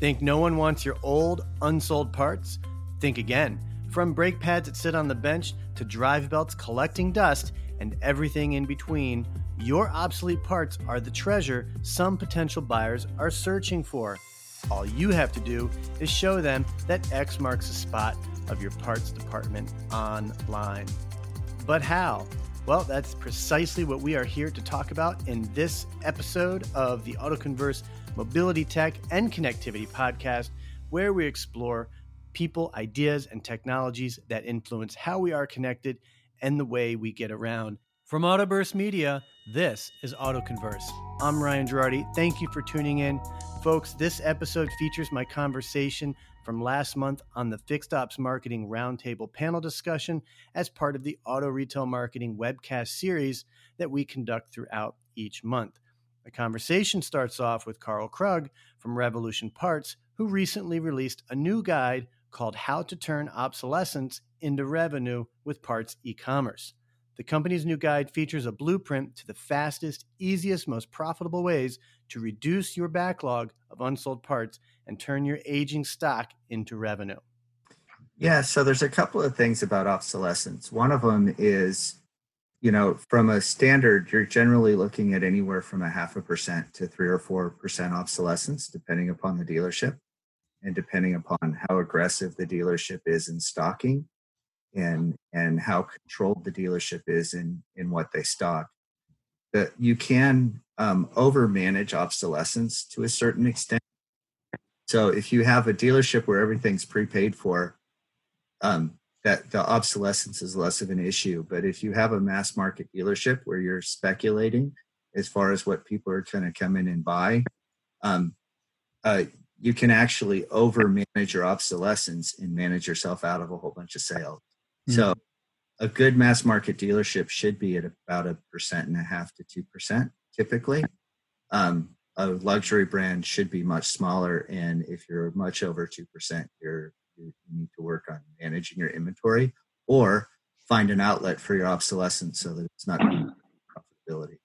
Think no one wants your old, unsold parts? Think again. From brake pads that sit on the bench to drive belts collecting dust and everything in between, your obsolete parts are the treasure some potential buyers are searching for. All you have to do is show them that X marks the spot of your parts department online. But how? Well, that's precisely what we are here to talk about in this episode of the AutoConverse Mobility Tech and Connectivity podcast, where we explore people, ideas, and technologies that influence how we are connected and the way we get around. From Autoburst Media, this is AutoConverse. I'm Ryan Girardi. Thank you for tuning in. Folks, this episode features my conversation from last month on the Fixed Ops Marketing Roundtable panel discussion as part of the Auto Retail Marketing webcast series that we conduct throughout each month. The conversation starts off with Carl Krug from Revolution Parts, who recently released a new guide called How to Turn Obsolescence into Revenue with Parts E commerce. The company's new guide features a blueprint to the fastest, easiest, most profitable ways to reduce your backlog of unsold parts and turn your aging stock into revenue. Yeah, so there's a couple of things about obsolescence. One of them is you know, from a standard, you're generally looking at anywhere from a half a percent to three or four percent obsolescence, depending upon the dealership and depending upon how aggressive the dealership is in stocking and and how controlled the dealership is in in what they stock. That you can um, over manage obsolescence to a certain extent. So if you have a dealership where everything's prepaid for, um, that the obsolescence is less of an issue. But if you have a mass market dealership where you're speculating as far as what people are going to come in and buy, um, uh, you can actually over manage your obsolescence and manage yourself out of a whole bunch of sales. Mm-hmm. So a good mass market dealership should be at about a percent and a half to two percent typically. Um, a luxury brand should be much smaller, and if you're much over two percent, you're you, need to work on managing your inventory or find an outlet for your obsolescence so that it's not profitability.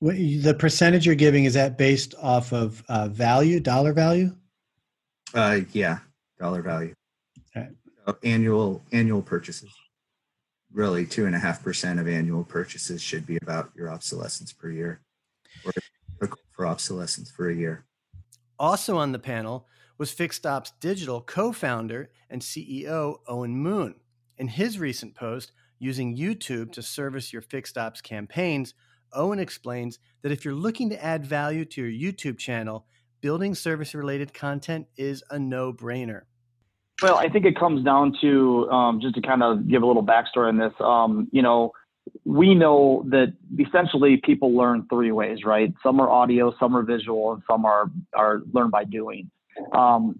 The percentage you're giving is that based off of uh, value, dollar value? Uh, yeah, dollar value. So annual annual purchases. Really, two and a half percent of annual purchases should be about your obsolescence per year, or for obsolescence for a year. Also on the panel, was Fixed Ops Digital co founder and CEO Owen Moon. In his recent post, using YouTube to service your Fixed Ops campaigns, Owen explains that if you're looking to add value to your YouTube channel, building service related content is a no brainer. Well, I think it comes down to um, just to kind of give a little backstory on this. Um, you know, we know that essentially people learn three ways, right? Some are audio, some are visual, and some are are learned by doing. Um,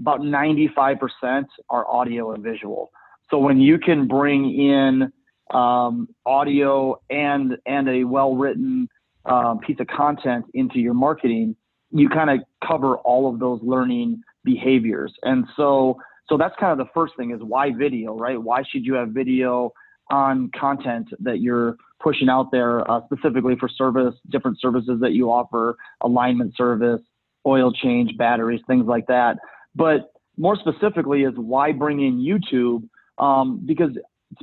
about 95% are audio and visual. So when you can bring in um, audio and and a well written um, piece of content into your marketing, you kind of cover all of those learning behaviors. And so so that's kind of the first thing is why video, right? Why should you have video on content that you're pushing out there uh, specifically for service, different services that you offer, alignment service, oil change, batteries, things like that. But more specifically, is why bring in YouTube? Um, because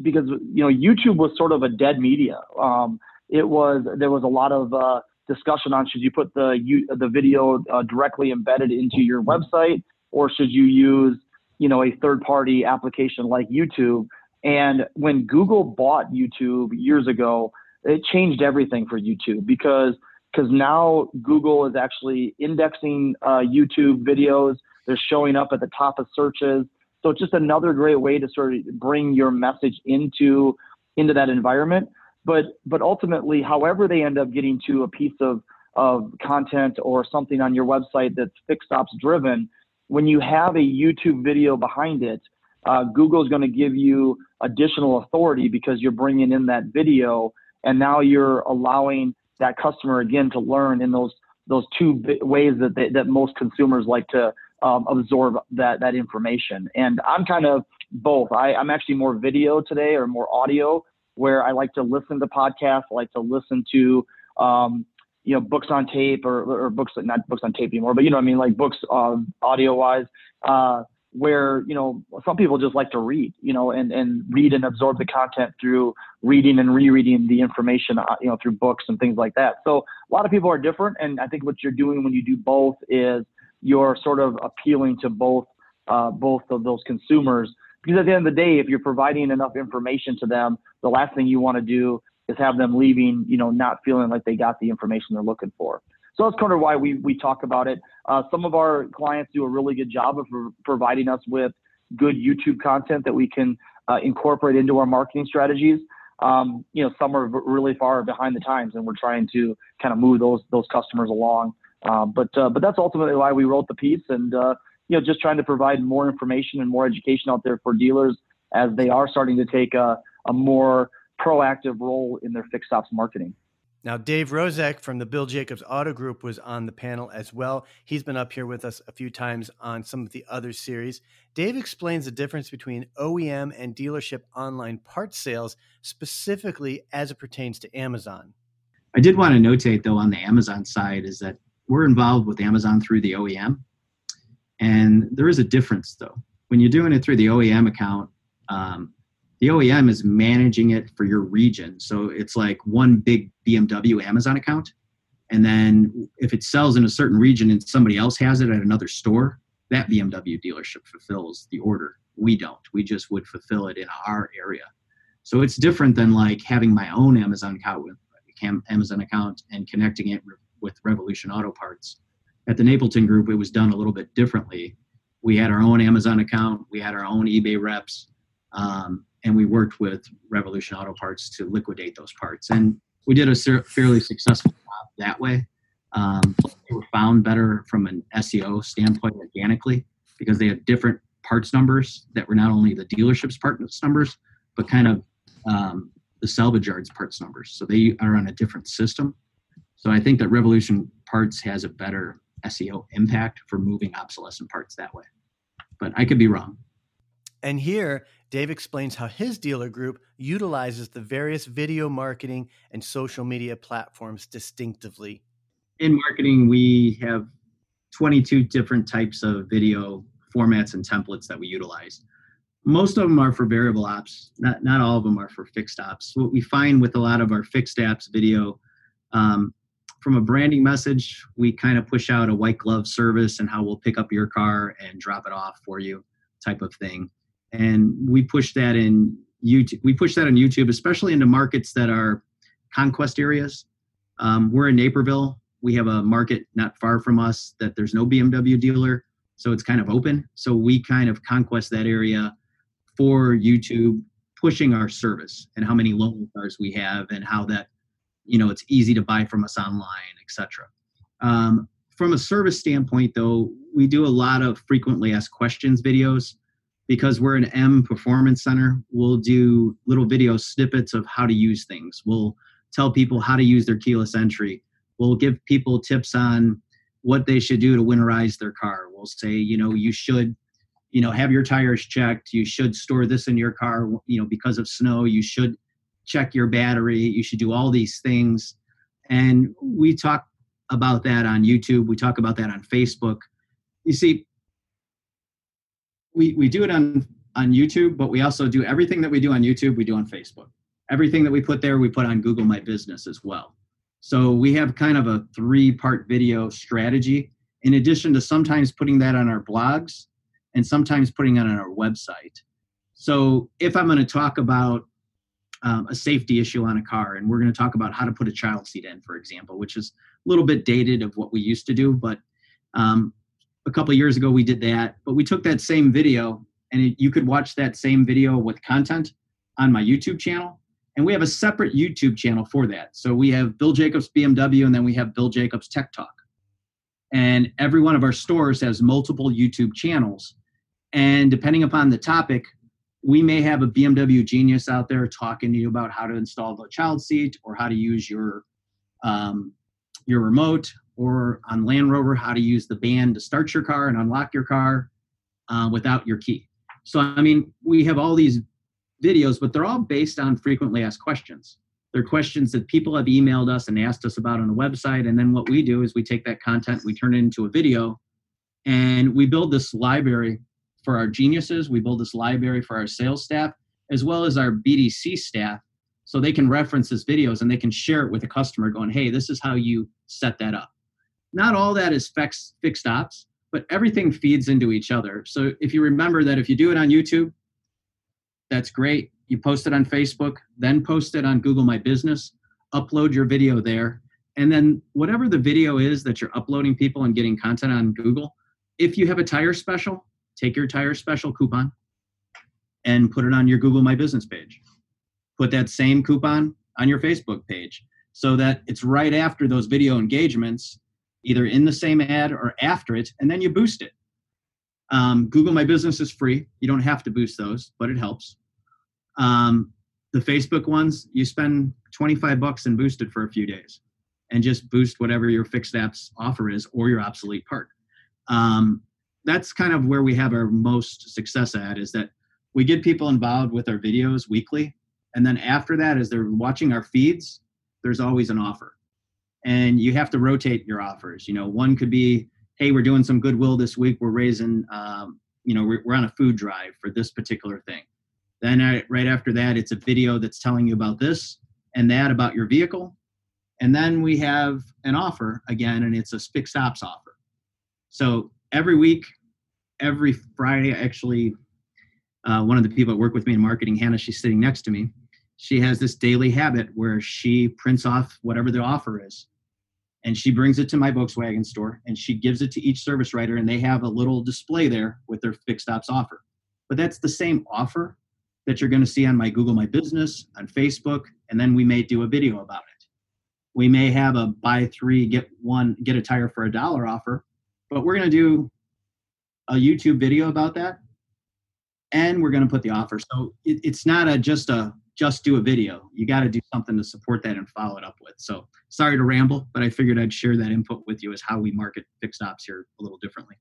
because you know YouTube was sort of a dead media. Um, it was there was a lot of uh, discussion on should you put the the video uh, directly embedded into your website or should you use you know a third party application like YouTube. And when Google bought YouTube years ago, it changed everything for YouTube because because now Google is actually indexing uh, YouTube videos. They're showing up at the top of searches. So it's just another great way to sort of bring your message into into that environment. But but ultimately, however they end up getting to a piece of of content or something on your website that's fixed ops driven, when you have a YouTube video behind it, uh, Google is going to give you additional authority because you're bringing in that video, and now you're allowing that customer again to learn in those those two ways that they, that most consumers like to um, absorb that that information. And I'm kind of both. I, I'm actually more video today or more audio, where I like to listen to podcasts. I like to listen to um, you know books on tape or, or books not books on tape anymore, but you know I mean like books uh, audio wise. Uh, where you know some people just like to read you know and and read and absorb the content through reading and rereading the information uh, you know through books and things like that so a lot of people are different and i think what you're doing when you do both is you're sort of appealing to both uh, both of those consumers because at the end of the day if you're providing enough information to them the last thing you want to do is have them leaving you know not feeling like they got the information they're looking for so that's kind of why we, we talk about it. Uh, some of our clients do a really good job of providing us with good YouTube content that we can uh, incorporate into our marketing strategies. Um, you know, some are really far behind the times, and we're trying to kind of move those those customers along. Um, but uh, but that's ultimately why we wrote the piece, and uh, you know, just trying to provide more information and more education out there for dealers as they are starting to take a, a more proactive role in their fixed ops marketing. Now, Dave Rozek from the Bill Jacobs Auto Group was on the panel as well. He's been up here with us a few times on some of the other series. Dave explains the difference between OEM and dealership online parts sales, specifically as it pertains to Amazon. I did want to notate, though, on the Amazon side, is that we're involved with Amazon through the OEM. And there is a difference, though. When you're doing it through the OEM account, um, the OEM is managing it for your region. So it's like one big BMW Amazon account. And then if it sells in a certain region and somebody else has it at another store, that BMW dealership fulfills the order. We don't. We just would fulfill it in our area. So it's different than like having my own Amazon account with Amazon account and connecting it with Revolution Auto Parts. At the Napleton Group, it was done a little bit differently. We had our own Amazon account, we had our own eBay reps, um, and we worked with Revolution Auto Parts to liquidate those parts. And we did a fairly successful job that way. Um, they were found better from an SEO standpoint organically because they had different parts numbers that were not only the dealership's parts numbers, but kind of um, the salvage yard's parts numbers. So they are on a different system. So I think that Revolution Parts has a better SEO impact for moving obsolescent parts that way. But I could be wrong. And here, Dave explains how his dealer group utilizes the various video marketing and social media platforms distinctively. In marketing, we have 22 different types of video formats and templates that we utilize. Most of them are for variable ops, not, not all of them are for fixed ops. What we find with a lot of our fixed ops video, um, from a branding message, we kind of push out a white glove service and how we'll pick up your car and drop it off for you type of thing and we push that in YouTube. We push that on YouTube, especially into markets that are conquest areas. Um, we're in Naperville. We have a market not far from us that there's no BMW dealer, so it's kind of open. So we kind of conquest that area for YouTube, pushing our service and how many loan cars we have and how that, you know, it's easy to buy from us online, etc. Um, from a service standpoint, though, we do a lot of frequently asked questions videos because we're an M performance center, we'll do little video snippets of how to use things. We'll tell people how to use their keyless entry. We'll give people tips on what they should do to winterize their car. We'll say, you know, you should, you know, have your tires checked. You should store this in your car, you know, because of snow. You should check your battery. You should do all these things. And we talk about that on YouTube. We talk about that on Facebook. You see, we we do it on on YouTube, but we also do everything that we do on YouTube, we do on Facebook. Everything that we put there, we put on Google My Business as well. So we have kind of a three part video strategy, in addition to sometimes putting that on our blogs and sometimes putting it on our website. So if I'm going to talk about um, a safety issue on a car, and we're going to talk about how to put a child seat in, for example, which is a little bit dated of what we used to do, but um, a couple years ago we did that but we took that same video and it, you could watch that same video with content on my youtube channel. And we have a separate youtube channel for that. So we have bill jacobs bmw and then we have bill jacobs tech talk. And every one of our stores has multiple youtube channels. And depending upon the topic we may have a bmw genius out there talking to you about how to install the child seat or how to use your um, your remote or on Land Rover, how to use the band to start your car and unlock your car uh, without your key. So, I mean, we have all these videos, but they're all based on frequently asked questions. They're questions that people have emailed us and asked us about on the website. And then what we do is we take that content, we turn it into a video, and we build this library for our geniuses. We build this library for our sales staff, as well as our BDC staff, so they can reference this videos and they can share it with a customer going, hey, this is how you set that up. Not all that is fixed, fixed ops, but everything feeds into each other. So if you remember that if you do it on YouTube, that's great. You post it on Facebook, then post it on Google My Business, upload your video there. And then whatever the video is that you're uploading people and getting content on Google, if you have a tire special, take your tire special coupon and put it on your Google My Business page. Put that same coupon on your Facebook page so that it's right after those video engagements, either in the same ad or after it, and then you boost it. Um, Google My Business is free. You don't have to boost those, but it helps. Um, the Facebook ones, you spend 25 bucks and boost it for a few days and just boost whatever your fixed ops offer is or your obsolete part. Um, that's kind of where we have our most success at is that we get people involved with our videos weekly. And then after that, as they're watching our feeds, there's always an offer. And you have to rotate your offers. You know, one could be, hey, we're doing some goodwill this week. We're raising, um, you know, we're, we're on a food drive for this particular thing. Then I, right after that, it's a video that's telling you about this and that about your vehicle. And then we have an offer again, and it's a fixed ops offer. So every week, every Friday, actually, uh, one of the people that work with me in marketing, Hannah, she's sitting next to me. She has this daily habit where she prints off whatever the offer is and she brings it to my Volkswagen store and she gives it to each service writer and they have a little display there with their fixed ops offer. But that's the same offer that you're going to see on my Google My Business, on Facebook, and then we may do a video about it. We may have a buy three, get one, get a tire for a dollar offer, but we're going to do a YouTube video about that and we're going to put the offer. So it, it's not a just a just do a video. You got to do something to support that and follow it up with. So sorry to ramble, but I figured I'd share that input with you as how we market fixed ops here a little differently.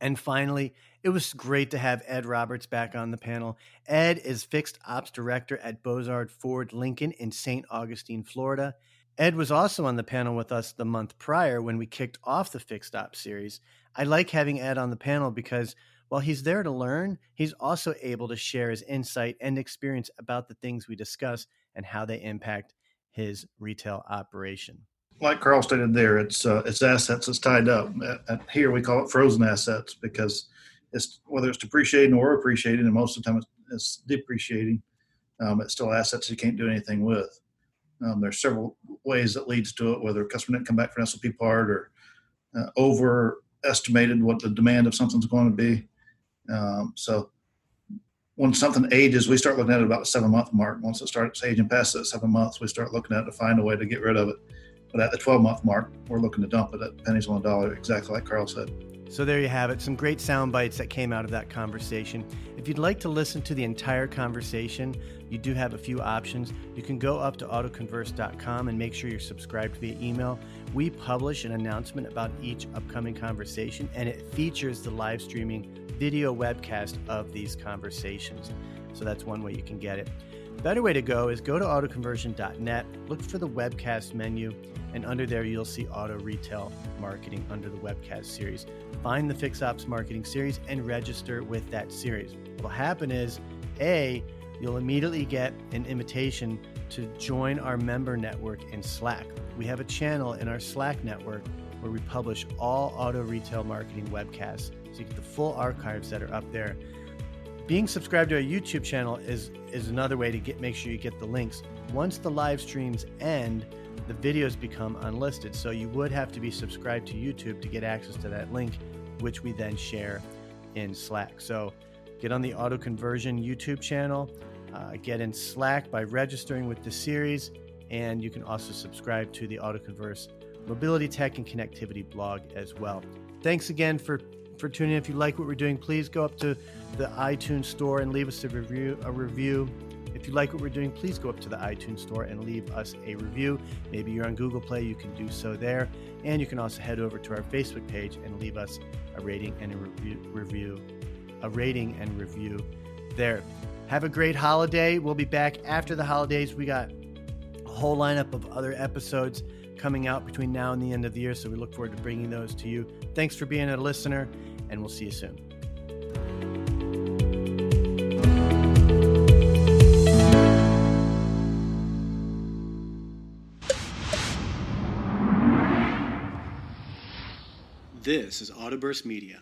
And finally, it was great to have Ed Roberts back on the panel. Ed is Fixed Ops Director at Bozard Ford Lincoln in St. Augustine, Florida. Ed was also on the panel with us the month prior when we kicked off the Fixed Op series. I like having Ed on the panel because while he's there to learn, he's also able to share his insight and experience about the things we discuss and how they impact his retail operation like Carl stated there, it's uh, it's assets that's tied up. here we call it frozen assets because it's whether it's depreciating or appreciating, and most of the time it's, it's depreciating. Um, it's still assets you can't do anything with. Um, there's several ways that leads to it, whether a customer didn't come back for an SOP part or uh, overestimated what the demand of something's going to be. Um, so when something ages, we start looking at it about the seven month mark. Once it starts aging past that seven months, we start looking at it to find a way to get rid of it. But at the 12 month mark, we're looking to dump it at pennies on a dollar, exactly like Carl said. So there you have it, some great sound bites that came out of that conversation. If you'd like to listen to the entire conversation, you do have a few options. You can go up to autoconverse.com and make sure you're subscribed via email. We publish an announcement about each upcoming conversation, and it features the live streaming video webcast of these conversations. So that's one way you can get it. Better way to go is go to autoconversion.net, look for the webcast menu, and under there you'll see auto retail marketing under the webcast series. Find the Fix Ops marketing series and register with that series. What'll happen is A, you'll immediately get an invitation to join our member network in Slack. We have a channel in our Slack network where we publish all auto retail marketing webcasts. So you get the full archives that are up there being subscribed to our YouTube channel is is another way to get make sure you get the links. Once the live streams end, the videos become unlisted. So you would have to be subscribed to YouTube to get access to that link, which we then share in Slack. So get on the Auto Conversion YouTube channel, uh, get in Slack by registering with the series, and you can also subscribe to the Autoconverse Mobility Tech and Connectivity blog as well. Thanks again for for tuning in. If you like what we're doing, please go up to the iTunes store and leave us a review. A review. If you like what we're doing, please go up to the iTunes store and leave us a review. Maybe you're on Google Play, you can do so there. And you can also head over to our Facebook page and leave us a rating and a review, review a rating and review there. Have a great holiday. We'll be back after the holidays. We got a whole lineup of other episodes coming out between now and the end of the year. So we look forward to bringing those to you. Thanks for being a listener, and we'll see you soon. This is Autoburst Media.